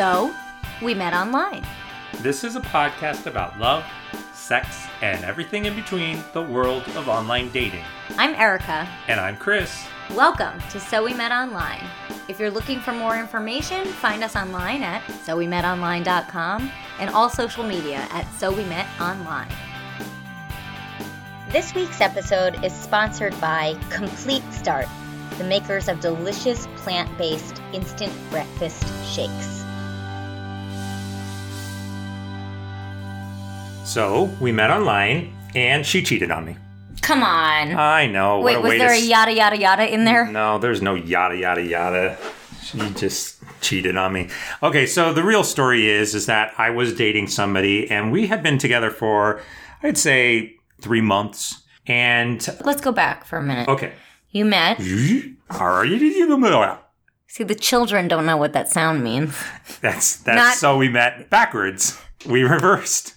So, we met online. This is a podcast about love, sex, and everything in between the world of online dating. I'm Erica. And I'm Chris. Welcome to So We Met Online. If you're looking for more information, find us online at sowemetonline.com and all social media at So We Met Online. This week's episode is sponsored by Complete Start, the makers of delicious plant based instant breakfast shakes. So we met online, and she cheated on me. Come on. I know. what Wait, a was way there a s- yada yada yada in there? No, there's no yada yada yada. She just cheated on me. Okay, so the real story is is that I was dating somebody, and we had been together for, I'd say, three months. And Let's go back for a minute. okay, You met. See, the children don't know what that sound means. That's that's Not- so we met backwards. We reversed.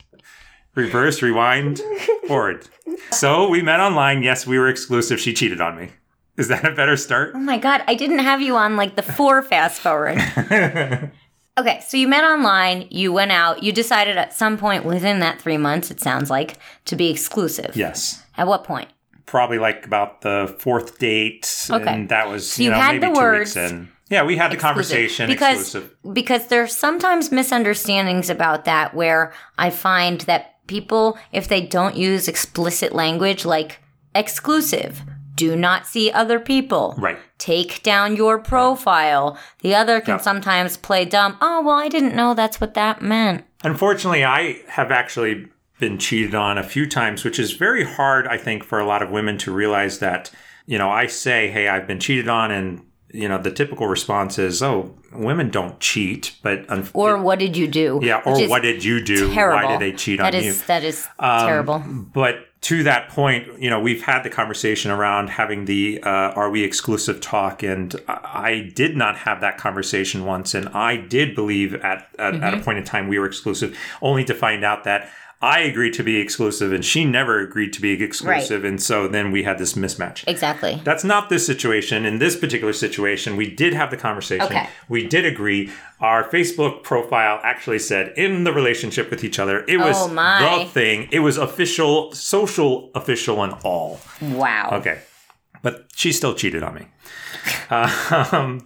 Reverse, rewind, forward. So we met online. Yes, we were exclusive. She cheated on me. Is that a better start? Oh my god, I didn't have you on like the four fast forward. Okay, so you met online, you went out, you decided at some point within that three months, it sounds like, to be exclusive. yes. At what point? Probably like about the fourth date. Okay. And that was, So you, know, had maybe the two words weeks in. Yeah, we had the conversation because exclusive. because there's sometimes misunderstandings about that where I find that people if they don't use explicit language like exclusive do not see other people Right. take down your profile the other can Yeah. sometimes play dumb oh well I didn't know that's what that meant Unfortunately, I have actually been cheated on a few times, which is very hard, I think, for a lot of women to realize that, you know, I say, hey, I've been cheated on, and, you know, the typical response is, oh, women don't cheat, but. Un- or what did you do yeah, or what did you do? terrible Why did they cheat That on is- you? Um, that is terrible But to that point, you know, we've had the conversation around having the uh, "Are we exclusive?" talk, and I did not have that conversation once, and I did believe at at, at a point in time we were exclusive, only to find out that. I agreed to be exclusive and she never agreed to be exclusive. And so then we had this mismatch. exactly That's not this situation. In this particular situation, we did have the conversation. Okay. We did agree. Our Facebook profile actually said in the relationship with each other. It was Oh, the thing. It was official, social, official, and all. wow Okay. But she still cheated on me. um,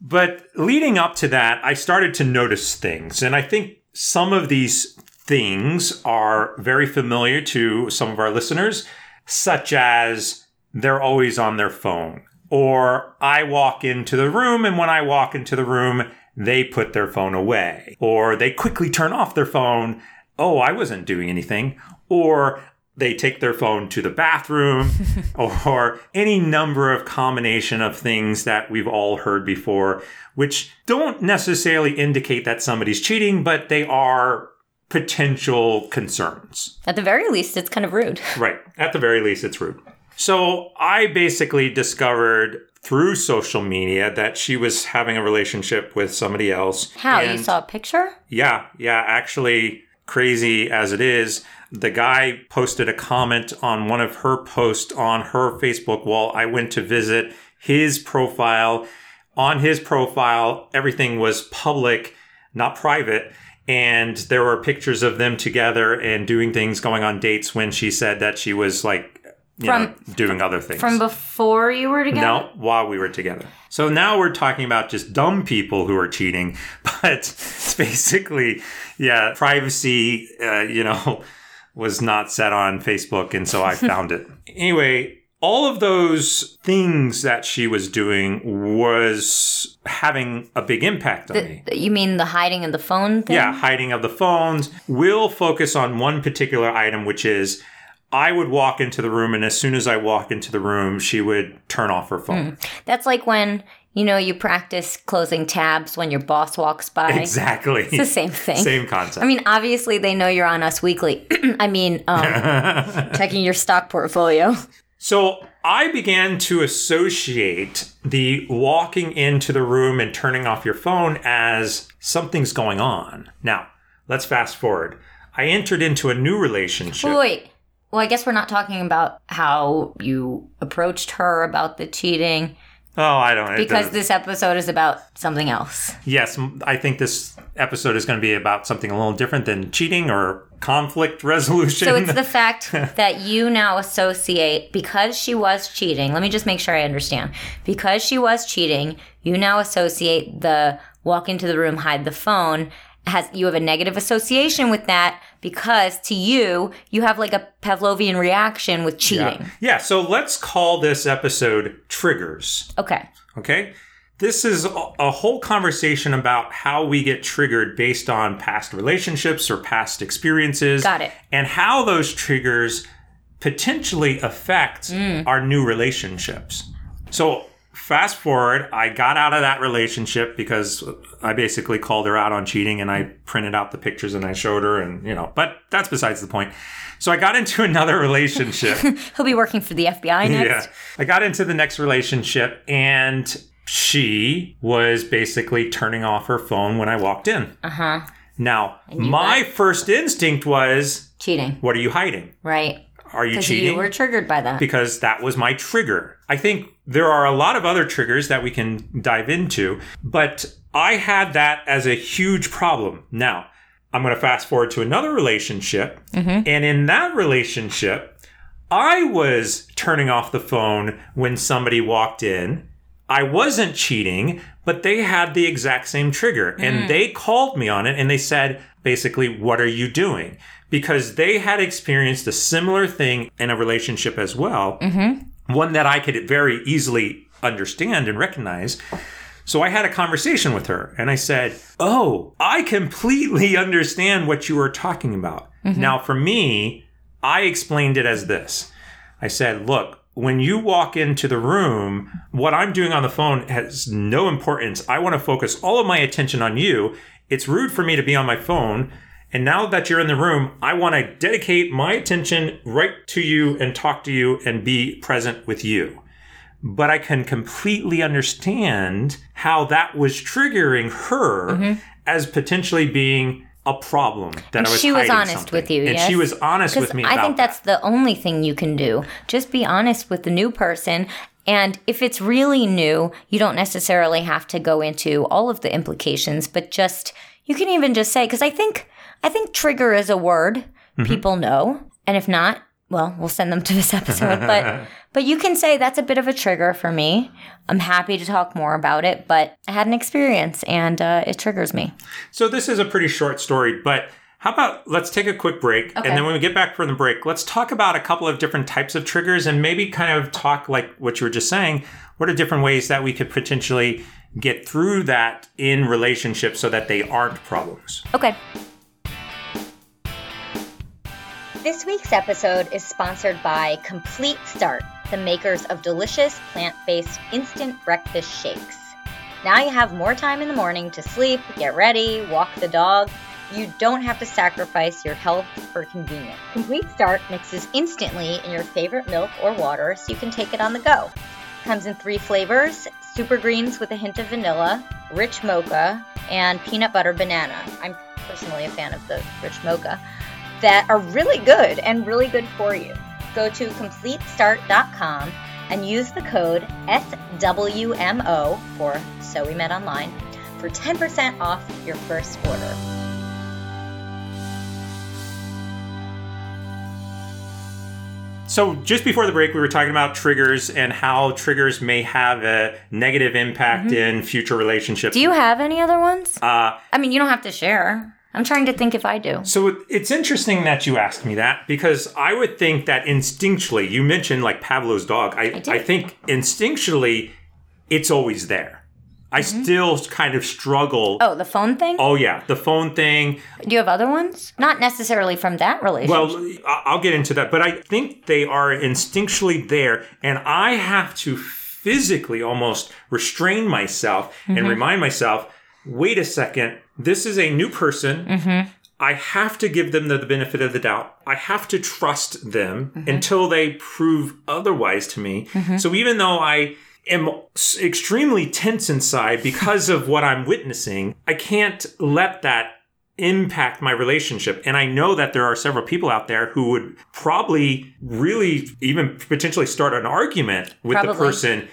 but leading up to that, I started to notice things. And I think some of these things are very familiar to some of our listeners, such as they're always on their phone. Or I walk into the room, and when I walk into the room, they put their phone away. Or they quickly turn off their phone. Oh, I wasn't doing anything. Or they take their phone to the bathroom or any number of combination of things that we've all heard before which don't necessarily indicate that somebody's cheating but they are potential concerns at the very least it's kind of rude right at the very least it's rude so i basically discovered through social media that she was having a relationship with somebody else how you saw a picture yeah, yeah, actually, crazy as it is, the guy posted a comment on one of her posts on her Facebook wall. I went to visit his profile. On his profile, everything was public, not private. And there were pictures of them together and doing things, going on dates when she said that she was like, you From- know, doing other things. from before you were together No, while we were together. So now we're talking about just dumb people who are cheating, but it's basically, yeah, privacy, uh, you know, was not set on Facebook, and so I found it. Anyway, all of those things that she was doing was having a big impact on me. You mean the hiding of the phone thing? Yeah, hiding of the phones. We'll focus on one particular item, which is I would walk into the room, and as soon as I walk into the room, she would turn off her phone. That's like when, you know, you practice closing tabs when your boss walks by. Exactly. It's the same thing. Same concept. I mean, obviously they know you're on Us Weekly. I mean, um, checking your stock portfolio. So I began to associate the walking into the room and turning off your phone as something's going on. Now, let's fast forward. I entered into a new relationship. Wait. Well, I guess we're not talking about how you approached her about the cheating. Oh, I don't. Because this episode is about something else. yes, I think this episode is going to be about something a little different than cheating or conflict resolution. So it's the fact that you now associate because she was cheating. Let me just make sure I understand. Because she was cheating, you now associate the walk into the room, hide the phone. Has you have a negative association with that because to you you have like a Pavlovian reaction with cheating. yeah. yeah. So let's call this episode triggers. Okay. Okay. This is a whole conversation about how we get triggered based on past relationships or past experiences. Got it. And how those triggers potentially affect Mm. our new relationships. So, fast forward, I got out of that relationship because I basically called her out on cheating and I printed out the pictures and I showed her, and you know, but that's besides the point. So, I got into another relationship. He'll be working for the FBI next. Yeah. I got into the next relationship and she was basically turning off her phone when I walked in. Uh-huh. Now, my first instinct was, Cheating. what are you hiding? Right. Are you cheating? you were triggered by that. because that was my trigger. I think there are a lot of other triggers that we can dive into, but I had that as a huge problem. Now, I'm going to fast forward to another relationship. Mm-hmm. And in that relationship, I was turning off the phone when somebody walked in. I wasn't cheating, but they had the exact same trigger and mm. they called me on it and they said, basically, what are you doing? Because they had experienced a similar thing in a relationship as well, mm-hmm. one that I could very easily understand and recognize. So I had a conversation with her and I said, Oh, I completely understand what you were talking about. Mm-hmm. Now, for me, I explained it as this I said, Look, when you walk into the room, what I'm doing on the phone has no importance. I want to focus all of my attention on you. It's rude for me to be on my phone. And now that you're in the room, I want to dedicate my attention right to you and talk to you and be present with you but I can completely understand how that was triggering her mm-hmm. as potentially being a problem that I was she was honest something. with you, and yes? she was honest with me I think that's the only thing you can do. Just be honest with the new person. And if it's really new, you don't necessarily have to go into all of the implications, but just you can even just say because I think I think trigger is a word Mm-hmm. people know, and if not, well, we'll send them to this episode. but but you can say that's a bit of a trigger for me. I'm happy to talk more about it, but I had an experience and uh, it triggers me. So this is a pretty short story, but how about let's take a quick break Okay. and then when we get back from the break, let's talk about a couple of different types of triggers and maybe kind of talk like what you were just saying. What are different ways that we could potentially get through that in relationships so that they aren't problems? Okay. This week's episode is sponsored by Complete Start, the makers of delicious plant based instant breakfast shakes. Now you have more time in the morning to sleep, get ready, walk the dog. You don't have to sacrifice your health for convenience. Complete Start mixes instantly in your favorite milk or water so you can take it on the go. Comes in three flavors super greens with a hint of vanilla, rich mocha, and peanut butter banana. I'm personally a fan of the rich mocha that are really good and really good for you. Go to completestart.com and use the code SWMO for So We Met Online for 10% off your first order. So, just before the break, we were talking about triggers and how triggers may have a negative impact in future relationships. Do you have any other ones? uh, I mean, you don't have to share. I'm trying to think if I do. so, it's interesting that you asked me that because I would think that instinctually, you mentioned like Pavlov's dog. I, did. I, think instinctually, it's always there. I mm-hmm. still kind of struggle. Oh, the phone thing? Oh, yeah, the phone thing. Do you have other ones? Not necessarily from that relationship. Well, I'll get into that, but I think they are instinctually there, and I have to physically almost restrain myself and mm-hmm. remind myself wait a second, this is a new person. Mm-hmm. I have to give them the benefit of the doubt. I have to trust them until they prove otherwise to me. So even though I am extremely tense inside because of what I'm witnessing, I can't let that impact my relationship. And I know that there are several people out there who would probably really even potentially start an argument with the person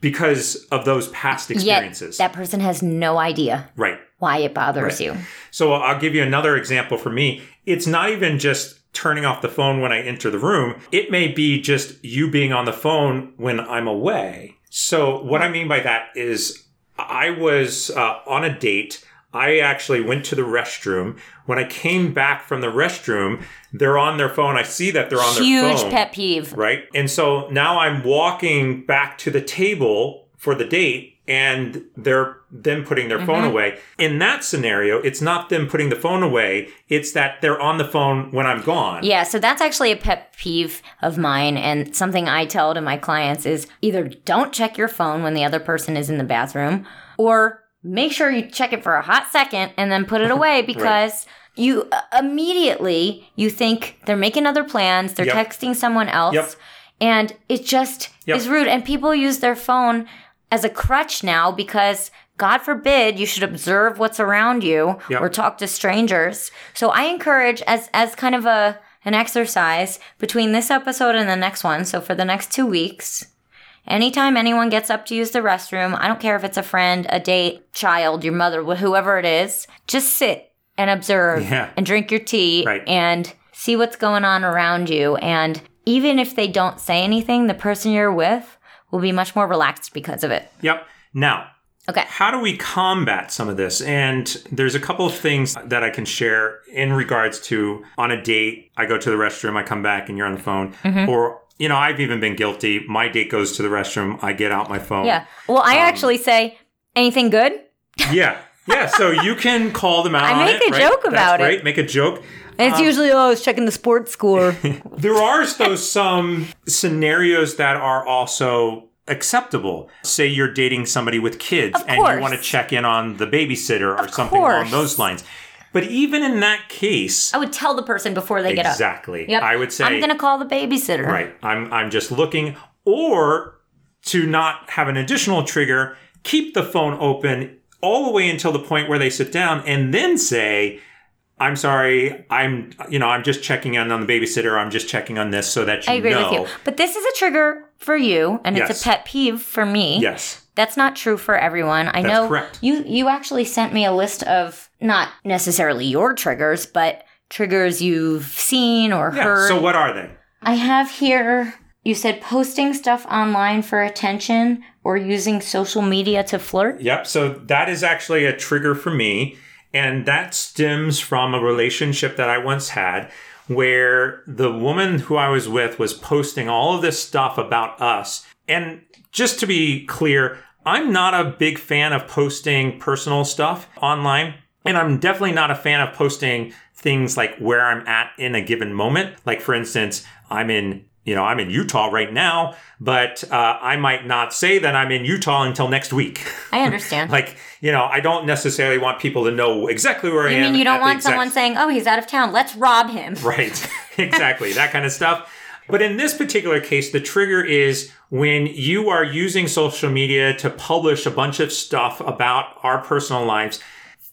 because of those past Yet experiences. that person has no idea right. why it bothers you. So uh, I'll give you another example for me. It's not even just turning off the phone when I enter the room. It may be just you being on the phone when I'm away. So what I mean by that is I was uh, on a date. I actually went to the restroom. When I came back from the restroom, they're on their phone. I see that they're on their Huge pet peeve. right? And so now I'm walking back to the table for the date and they're then putting their Mm-hmm. phone away. In that scenario, it's not them putting the phone away, it's that they're on the phone when I'm gone. Yeah, so that's actually a pet peeve of mine and something I tell to my clients is either don't check your phone when the other person is in the bathroom or make sure you check it for a hot second and then put it away because you uh, immediately you think they're making other plans, they're Yep. texting someone else Yep. and it just Yep. is rude and people use their phone as a crutch now because God forbid you should observe what's around you Yep. or talk to strangers. So I encourage as as kind of a an exercise between this episode and the next one. So for the next 2 weeks, anytime anyone gets up to use the restroom, I don't care if it's a friend, a date, child, your mother, whoever it is, just sit and observe Yeah. and drink your tea Right. and see what's going on around you and even if they don't say anything, the person you're with will be much more relaxed because of it. Yep. Now, Okay. how do we combat some of this? And there's a couple of things that I can share in regards to on a date, I go to the restroom, I come back and you're on the phone. Mm-hmm. Or, you know, I've even been guilty. My date goes to the restroom, I get out my phone. Yeah. Well, Um, I actually say, anything good? Yeah. Yeah. So you can call them out. I make it, a right? joke That's about it. great. Make a joke. And it's um, usually, oh, I was checking the sports score. There are though some scenarios that are also acceptable. Say you're dating somebody with kids Of and you want to check in on the babysitter or Of something along those lines. But even in that case, I would tell the person before they get up. exactly. Yep. I would say I'm going to call the babysitter. Right. I'm I'm just looking or to not have an additional trigger, keep the phone open all the way until the point where they sit down and then say I'm sorry, I'm you know, I'm just checking in on the babysitter, I'm just checking on this so that you I agree know. with you. But this is a trigger for you, and it's a pet peeve for me. Yes. That's not true for everyone. I That's know correct. you you actually sent me a list of not necessarily your triggers, but triggers you've seen or Yeah. heard. So what are they? I have here you said posting stuff online for attention or using social media to flirt. Yep. So that is actually a trigger for me. And that stems from a relationship that I once had where the woman who I was with was posting all of this stuff about us. And just to be clear, I'm not a big fan of posting personal stuff online. And I'm definitely not a fan of posting things like where I'm at in a given moment. Like, for instance, I'm in you know, I'm in Utah right now, but uh, I might not say that I'm in Utah until next week. I understand. like, you know, I don't necessarily want people to know exactly where I am. you mean you don't want exact- someone saying, "Oh, he's out of town. Let's rob him." Right, exactly, that kind of stuff. But in this particular case, the trigger is when you are using social media to publish a bunch of stuff about our personal lives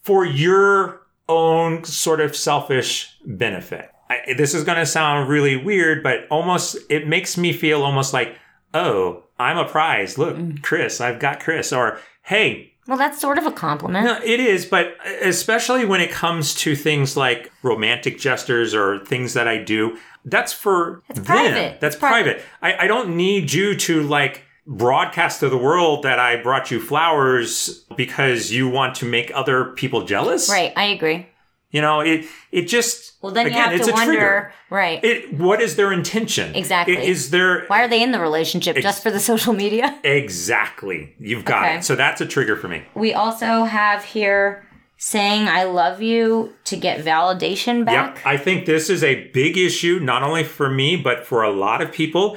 for your own sort of selfish benefit. I, this is going to sound really weird, but almost it makes me feel almost like, oh, I'm a prize. Look, Mm. Chris, I've got Chris. Or, hey, Well, that's sort of a compliment. no, it is, but especially when it comes to things like romantic gestures or things that I do, that's for them. private. That's private. private. I, I don't need you to like broadcast to the world that I brought you flowers because you want to make other people jealous. Right, I agree. You know, it it just Well, then again, you have it's to wonder, trigger. right? It what is their intention? Exactly. I- Is there Why are they in the relationship? Just for the social media? exactly? You've got Okay. it. So that's a trigger for me. We also have here saying I love you to get validation back. Yep. I think this is a big issue, not only for me, but for a lot of people.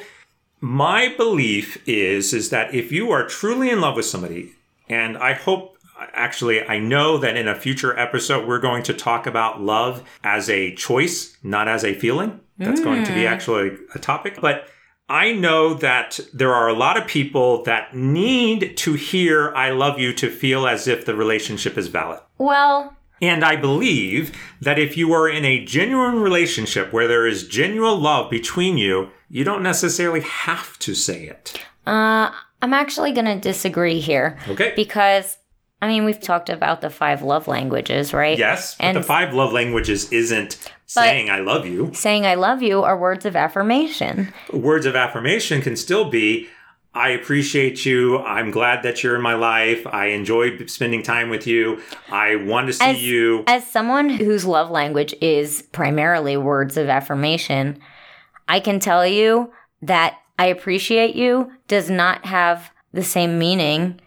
My belief is, is that if you are truly in love with somebody, and I hope actually I know that in a future episode we're going to talk about love as a choice, not as a feeling. That's going to be actually a topic. But I know that there are a lot of people that need to hear I love you to feel as if the relationship is valid. Well, And I believe that if you are in a genuine relationship where there is genuine love between you, you don't necessarily have to say it. uh, I'm actually going to disagree here Okay. because, I mean, we've talked about the five love languages, right? yes, but And the five love languages isn't saying I love you. saying I love you are words of affirmation. Words of affirmation can still be I appreciate you. I'm glad that you're in my life. I enjoyed spending time with you. I want to see As- you. As someone whose love language is primarily words of affirmation, I can tell you that I appreciate you does not have the same meaning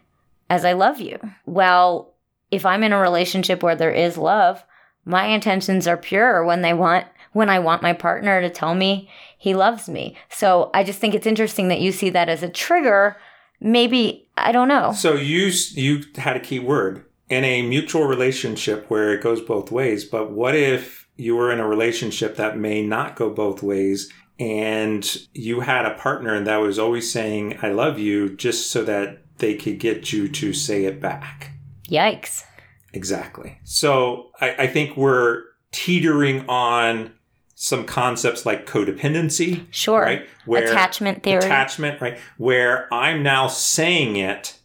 as I love you. Well, if I'm in a relationship where there is love, my intentions are pure when they want when I want my partner to tell me he loves me. So I just think it's interesting that you see that as a trigger. Maybe I don't know. So you you had a key word in a mutual relationship where it goes both ways. But what if you were in a relationship that may not go both ways, and you had a partner that was always saying "I love you" just so that they could get you to say it back? Yikes. Exactly. So I, I think we're teetering on some concepts like codependency, Sure. right? Where Attachment theory. attachment, right? Where I'm now saying it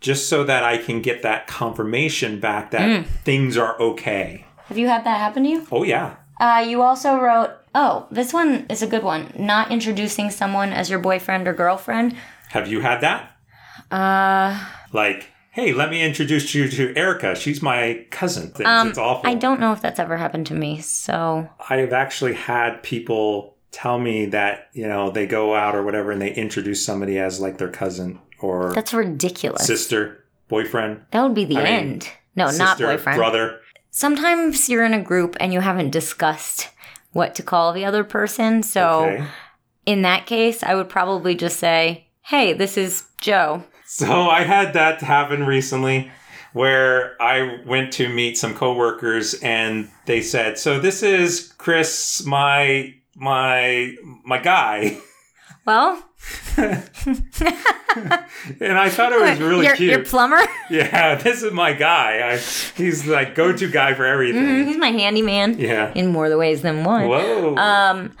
just so that I can get that confirmation back that Mm. things are okay. Have you had that happen to you? Oh yeah. Uh, you also wrote, oh, this one is a good one. Not introducing someone as your boyfriend or girlfriend. Have you had that? Uh, Like, hey, let me introduce you to Erica. She's my cousin. Things. um, it's awful. I don't know if that's ever happened to me. So, I've actually had people tell me that, you know, they go out or whatever and they introduce somebody as like their cousin or that's ridiculous. sister, boyfriend, that would be the I mean, end. No, not sister, boyfriend. brother. Sometimes you're in a group and you haven't discussed what to call the other person. So, Okay. in that case, I would probably just say, hey, this is Joe. So I had that happen recently where I went to meet some coworkers and they said, "So this is Chris, my my my guy." Well, And I thought it was really your, cute. your plumber? yeah, this is my guy. I, he's like go-to guy for everything. Mhm, He's my handyman Yeah. in more the ways than one. Whoa. Um,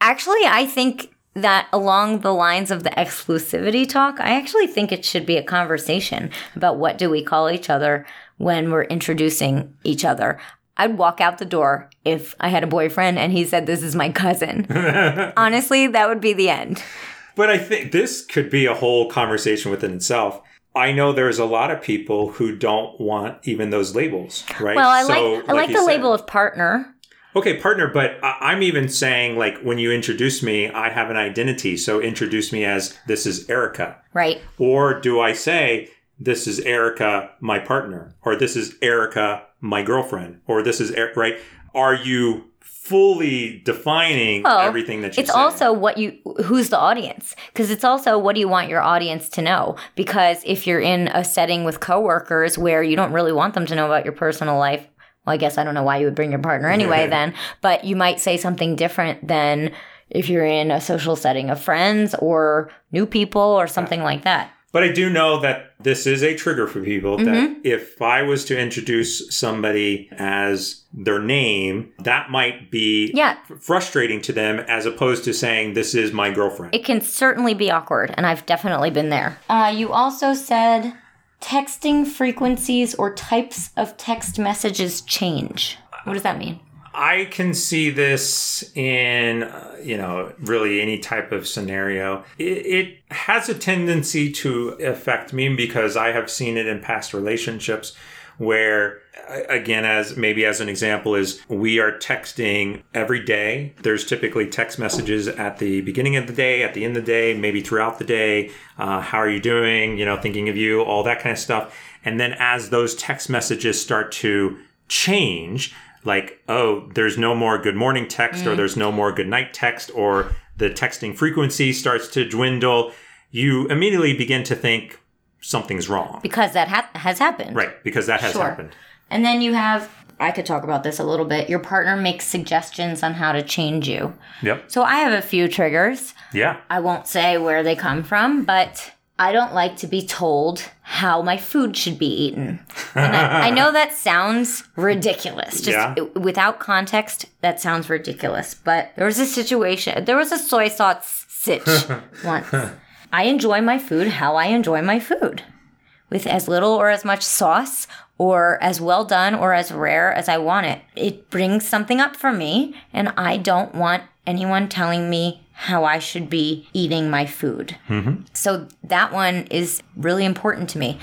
actually, I think that along the lines of the exclusivity talk, I actually think it should be a conversation about what do we call each other when we're introducing each other. I'd walk out the door if I had a boyfriend and he said, This is my cousin. Honestly, that would be the end. But I think this could be a whole conversation within itself. I know there's a lot of people who don't want even those labels, right? Well, I So, like I like you the said- label of partner. Okay, partner, but I'm even saying like when you introduce me, I have an identity. So introduce me as this is Erica. Right. Or do I say this is Erica, my partner, or this is Erica, my girlfriend, or this is Er- right? Are you fully defining Well, everything that you It's say? also what you who's the audience because it's also what do you want your audience to know because if you're in a setting with coworkers where you don't really want them to know about your personal life well I guess I don't know why you would bring your partner anyway then but you might say something different than if you're in a social setting of friends or new people or something like that But I do know that this is a trigger for people Mm-hmm. that if I was to introduce somebody as their name, that might be Yeah. frustrating to them as opposed to saying this is my girlfriend. it can certainly be awkward and I've definitely been there uh, you also said texting frequencies or types of text messages change? What does that mean? I can see this in, uh, you know, really any type of scenario. It, it has a tendency to affect me because I have seen it in past relationships where, again, as maybe as an example, is we are texting every day. There's typically text messages at the beginning of the day, at the end of the day, maybe throughout the day. Uh, how are you doing? You know, thinking of you, all that kind of stuff. And then as those text messages start to change, like, oh, there's no more good morning text or there's no more good night text or the texting frequency starts to dwindle, you immediately begin to think something's wrong. because that ha- has happened Right, because that has Sure. happened. And then you have, I could talk about this a little bit. Your partner makes suggestions on how to change you. Yep. So I have a few triggers. Yeah. I won't say where they come from, but I don't like to be told how my food should be eaten. And I, I know that sounds ridiculous. Just Yeah. without context, that sounds ridiculous. But there was a situation, there was a soy sauce sitch once. I enjoy my food how I enjoy my food with as little or as much sauce or as well done or as rare as I want it. It brings something up for me, and I don't want anyone telling me how I should be eating my food. Mm-hmm. So that one is really important to me.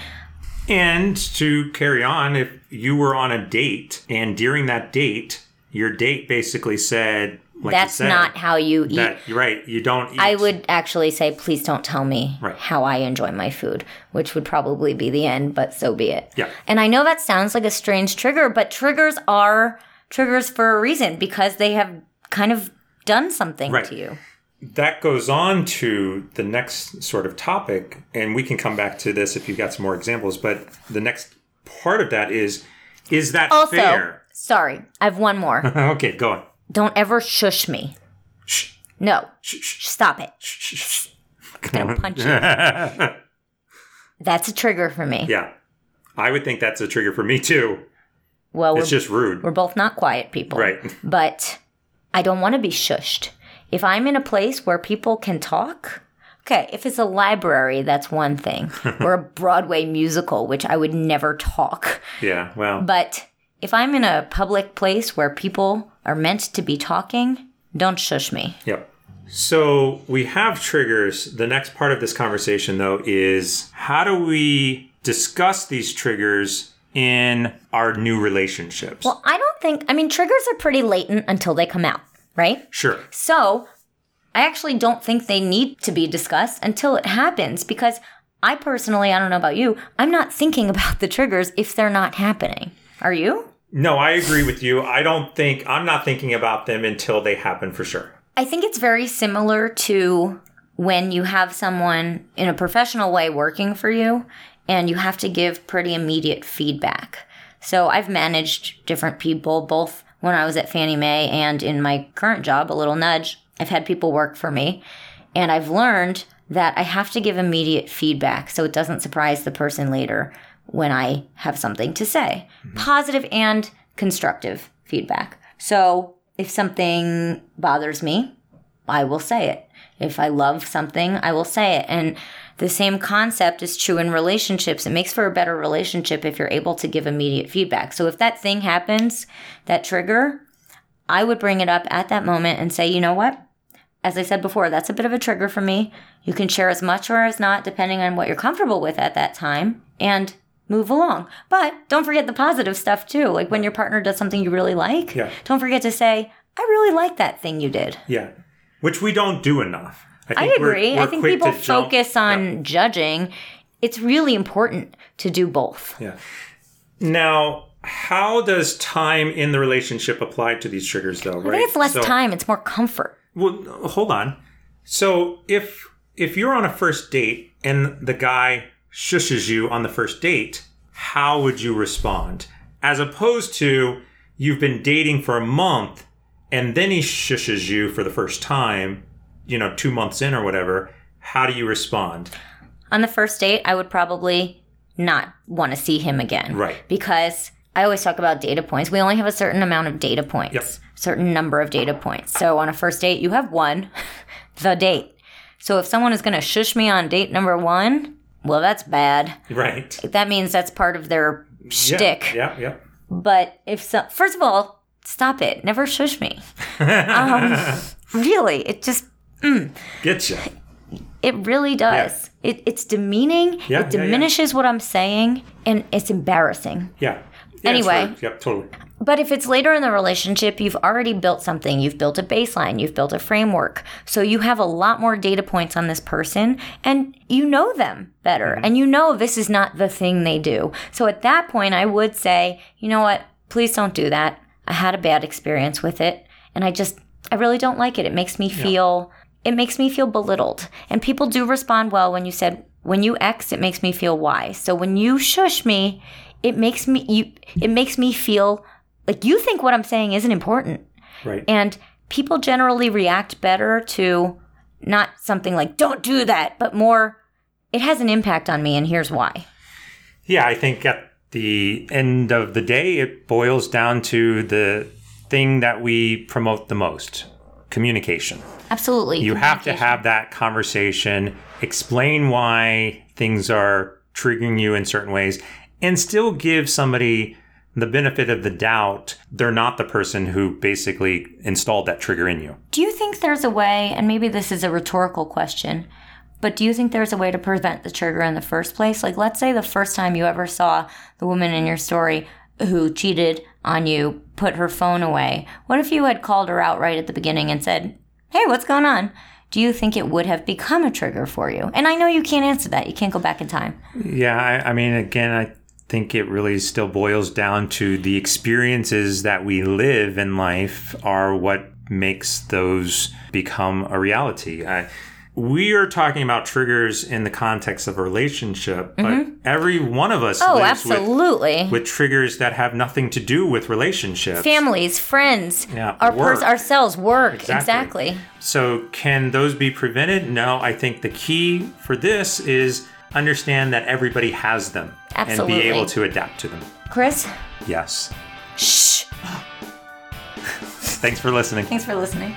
And to carry on, if you were on a date and during that date, your date basically said, like That's said, not how you eat. that you're right. You don't eat. I would actually say, please don't tell me Right. how I enjoy my food, which would probably be the end, but so be it. Yeah. And I know that sounds like a strange trigger, but triggers are triggers for a reason because they have kind of done something Right. to you. that goes on to the next sort of topic, and we can come back to this if you've got some more examples. But the next part of that is, is that Also, fair? sorry, I have one more. okay, go on. Don't ever shush me. Shh, No, shh, shh, stop it. shh. I'm gonna punch you. That's a trigger for me. Yeah, I would think that's a trigger for me too. Well, It's just rude, we're both not quiet people. right? but I don't want to be shushed. If I'm in a place where people can talk, okay, if it's a library, that's one thing, or a Broadway musical, which I would never talk. Yeah. Well, But if I'm in a public place where people are meant to be talking, don't shush me. Yep. So we have triggers. The next part of this conversation, though, is how do we discuss these triggers in our new relationships? Well, I don't think, I mean, triggers are pretty latent until they come out, right? sure. So I actually don't think they need to be discussed until it happens because I personally, I don't know about you, I'm not thinking about the triggers if they're not happening. Are you? No, I agree with you. I don't think, I'm not thinking about them until they happen for sure. I think it's very similar to when you have someone in a professional way working for you and you have to give pretty immediate feedback. So I've managed different people both when I was at Fannie Mae and in my current job, a little nudge. I've had people work for me and I've learned that I have to give immediate feedback so it doesn't surprise the person later when I have something to say. Mm-hmm. Positive and constructive feedback. So if something bothers me, I will say it. If I love something, I will say it. And the same concept is true in relationships. It makes for a better relationship if you're able to give immediate feedback. So if that thing happens, that trigger, I would bring it up at that moment and say, you know what? As I said before, that's a bit of a trigger for me. You can share as much or as not, depending on what you're comfortable with at that time, and move along. But don't forget the positive stuff too. Like when your partner does something you really like, Yeah. don't forget to say, I really like that thing you did. Yeah. Which we don't do enough. I think we're- agree. we're I think people to jump- focus on judging. It's really important to do both. Yeah. Now, how does time in the relationship apply to these triggers, though? I right? think it's less So- time, it's more comfort. Well, hold on. So if if you're on a first date and the guy shushes you on the first date, how would you respond? As opposed to you've been dating for a month and then he shushes you for the first time, you know, two months in or whatever. How do you respond? On the first date, I would probably not want to see him again. Right. Because I always talk about data points. We only have a certain amount of data points, Yep. certain number of data points. So on a first date, you have one, the date. So if someone is going to shush me on date number one, well, that's bad. Right. That means that's part of their shtick. Yeah, yeah, yeah. But if so, first of all, stop it. Never shush me. um, really, it just Get you. it really does. It, it's demeaning. Yeah, yeah, it diminishes what I'm saying, and it's embarrassing. Yeah. Yeah, Anyway. Yep, totally. But if it's later in the relationship, you've already built something. You've built a baseline. You've built a framework. So you have a lot more data points on this person, and you know them better, mm-hmm. and you know this is not the thing they do. So at that point, I would say, you know what? Please don't do that. I had a bad experience with it, and I just, I really don't like it. It makes me feel, it makes me feel belittled. And people do respond well when you said, when you X, it makes me feel Y. So when you shush me, it makes me you it makes me feel like you think what I'm saying isn't important. Right. And people generally react better to not something like don't do that, but more it has an impact on me and here's why. Yeah, I think at the end of the day, it boils down to the thing that we promote the most communication. Absolutely. You have to have that conversation explain why things are triggering you in certain ways, and still give somebody the benefit of the doubt they're not the person who basically installed that trigger in you. Do you think there's a way, and maybe this is a rhetorical question, but do you think there's a way to prevent the trigger in the first place? Like, let's say the first time you ever saw the woman in your story who cheated on you put her phone away. What if you had called her out right at the beginning and said, Hey, what's going on? Do you think it would have become a trigger for you? And I know you can't answer that. You can't go back in time. Yeah, I, I mean, again, I think it really still boils down to the experiences that we live in life are what makes those become a reality. I, we are talking about triggers in the context of a relationship, but mm-hmm. every one of us oh, absolutely. With, with, triggers that have nothing to do with relationships, families, friends, yeah, our pers- ourselves, work. Exactly. exactly. So, can those be prevented? No. I think the key for this is understand that everybody has them absolutely. and be able to adapt to them. Chris. Yes. Shh. Thanks for listening. Thanks for listening.